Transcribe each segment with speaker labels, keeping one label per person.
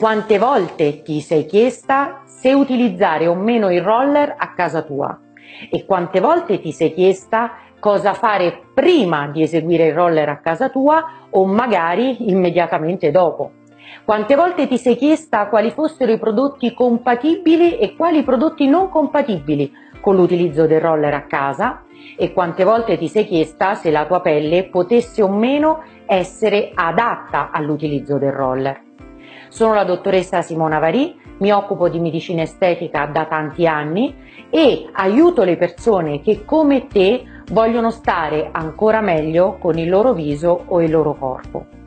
Speaker 1: Quante volte ti sei chiesta se utilizzare o meno il roller a casa tua? E quante volte ti sei chiesta cosa fare prima di eseguire il roller a casa tua o magari immediatamente dopo? Quante volte ti sei chiesta quali fossero i prodotti compatibili e quali prodotti non compatibili con l'utilizzo del roller a casa? E quante volte ti sei chiesta se la tua pelle potesse o meno essere adatta all'utilizzo del roller? Sono la dottoressa Simona Varì, mi occupo di medicina estetica da tanti anni e aiuto le persone che come te vogliono stare ancora meglio con il loro viso o il loro corpo.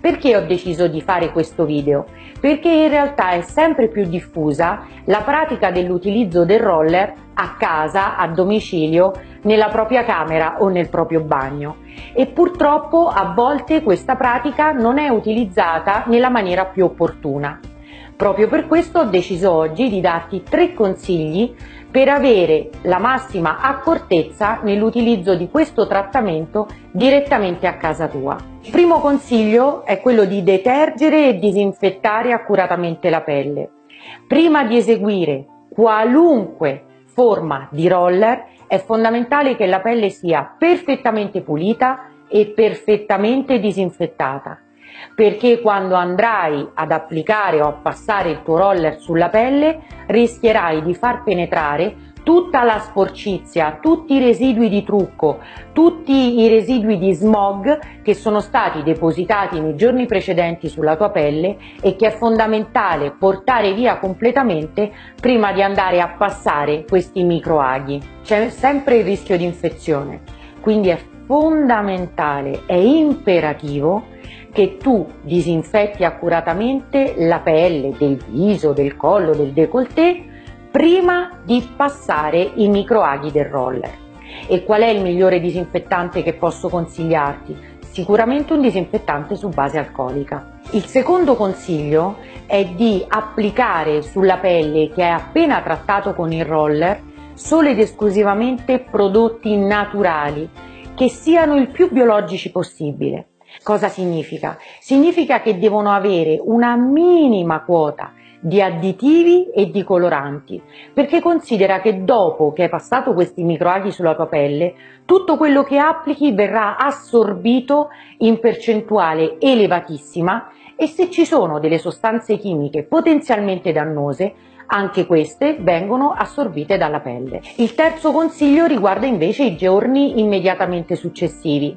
Speaker 1: Perché ho deciso di fare questo video? Perché in realtà è sempre più diffusa la pratica dell'utilizzo del roller a casa, a domicilio, nella propria camera o nel proprio bagno e purtroppo a volte questa pratica non è utilizzata nella maniera più opportuna. Proprio per questo ho deciso oggi di darti tre consigli per avere la massima accortezza nell'utilizzo di questo trattamento direttamente a casa tua. Il primo consiglio è quello di detergere e disinfettare accuratamente la pelle. Prima di eseguire qualunque forma di roller è fondamentale che la pelle sia perfettamente pulita e perfettamente disinfettata perché quando andrai ad applicare o a passare il tuo roller sulla pelle rischierai di far penetrare tutta la sporcizia, tutti i residui di trucco, tutti i residui di smog che sono stati depositati nei giorni precedenti sulla tua pelle e che è fondamentale portare via completamente prima di andare a passare questi microaghi. C'è sempre il rischio di infezione, quindi è fondamentale, è imperativo che tu disinfetti accuratamente la pelle del viso, del collo, del décolleté prima di passare i microaghi del roller. E qual è il migliore disinfettante che posso consigliarti? Sicuramente un disinfettante su base alcolica. Il secondo consiglio è di applicare sulla pelle che è appena trattato con il roller solo ed esclusivamente prodotti naturali che siano il più biologici possibile. Cosa significa? Significa che devono avere una minima quota di additivi e di coloranti, perché considera che dopo che hai passato questi microaghi sulla tua pelle, tutto quello che applichi verrà assorbito in percentuale elevatissima e se ci sono delle sostanze chimiche potenzialmente dannose, anche queste vengono assorbite dalla pelle. Il terzo consiglio riguarda invece i giorni immediatamente successivi.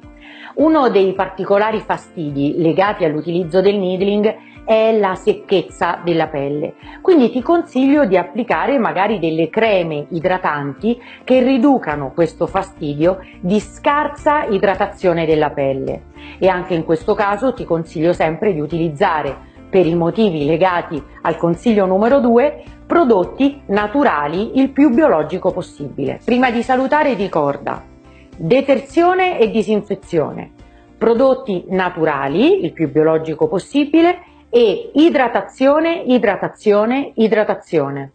Speaker 1: Uno dei particolari fastidi legati all'utilizzo del needling è la secchezza della pelle. Quindi ti consiglio di applicare magari delle creme idratanti che riducano questo fastidio di scarsa idratazione della pelle. E anche in questo caso ti consiglio sempre di utilizzare per i motivi legati al consiglio numero 2 prodotti naturali il più biologico possibile. Prima di salutare ricorda detersione e disinfezione, prodotti naturali, il più biologico possibile, e idratazione, idratazione, idratazione.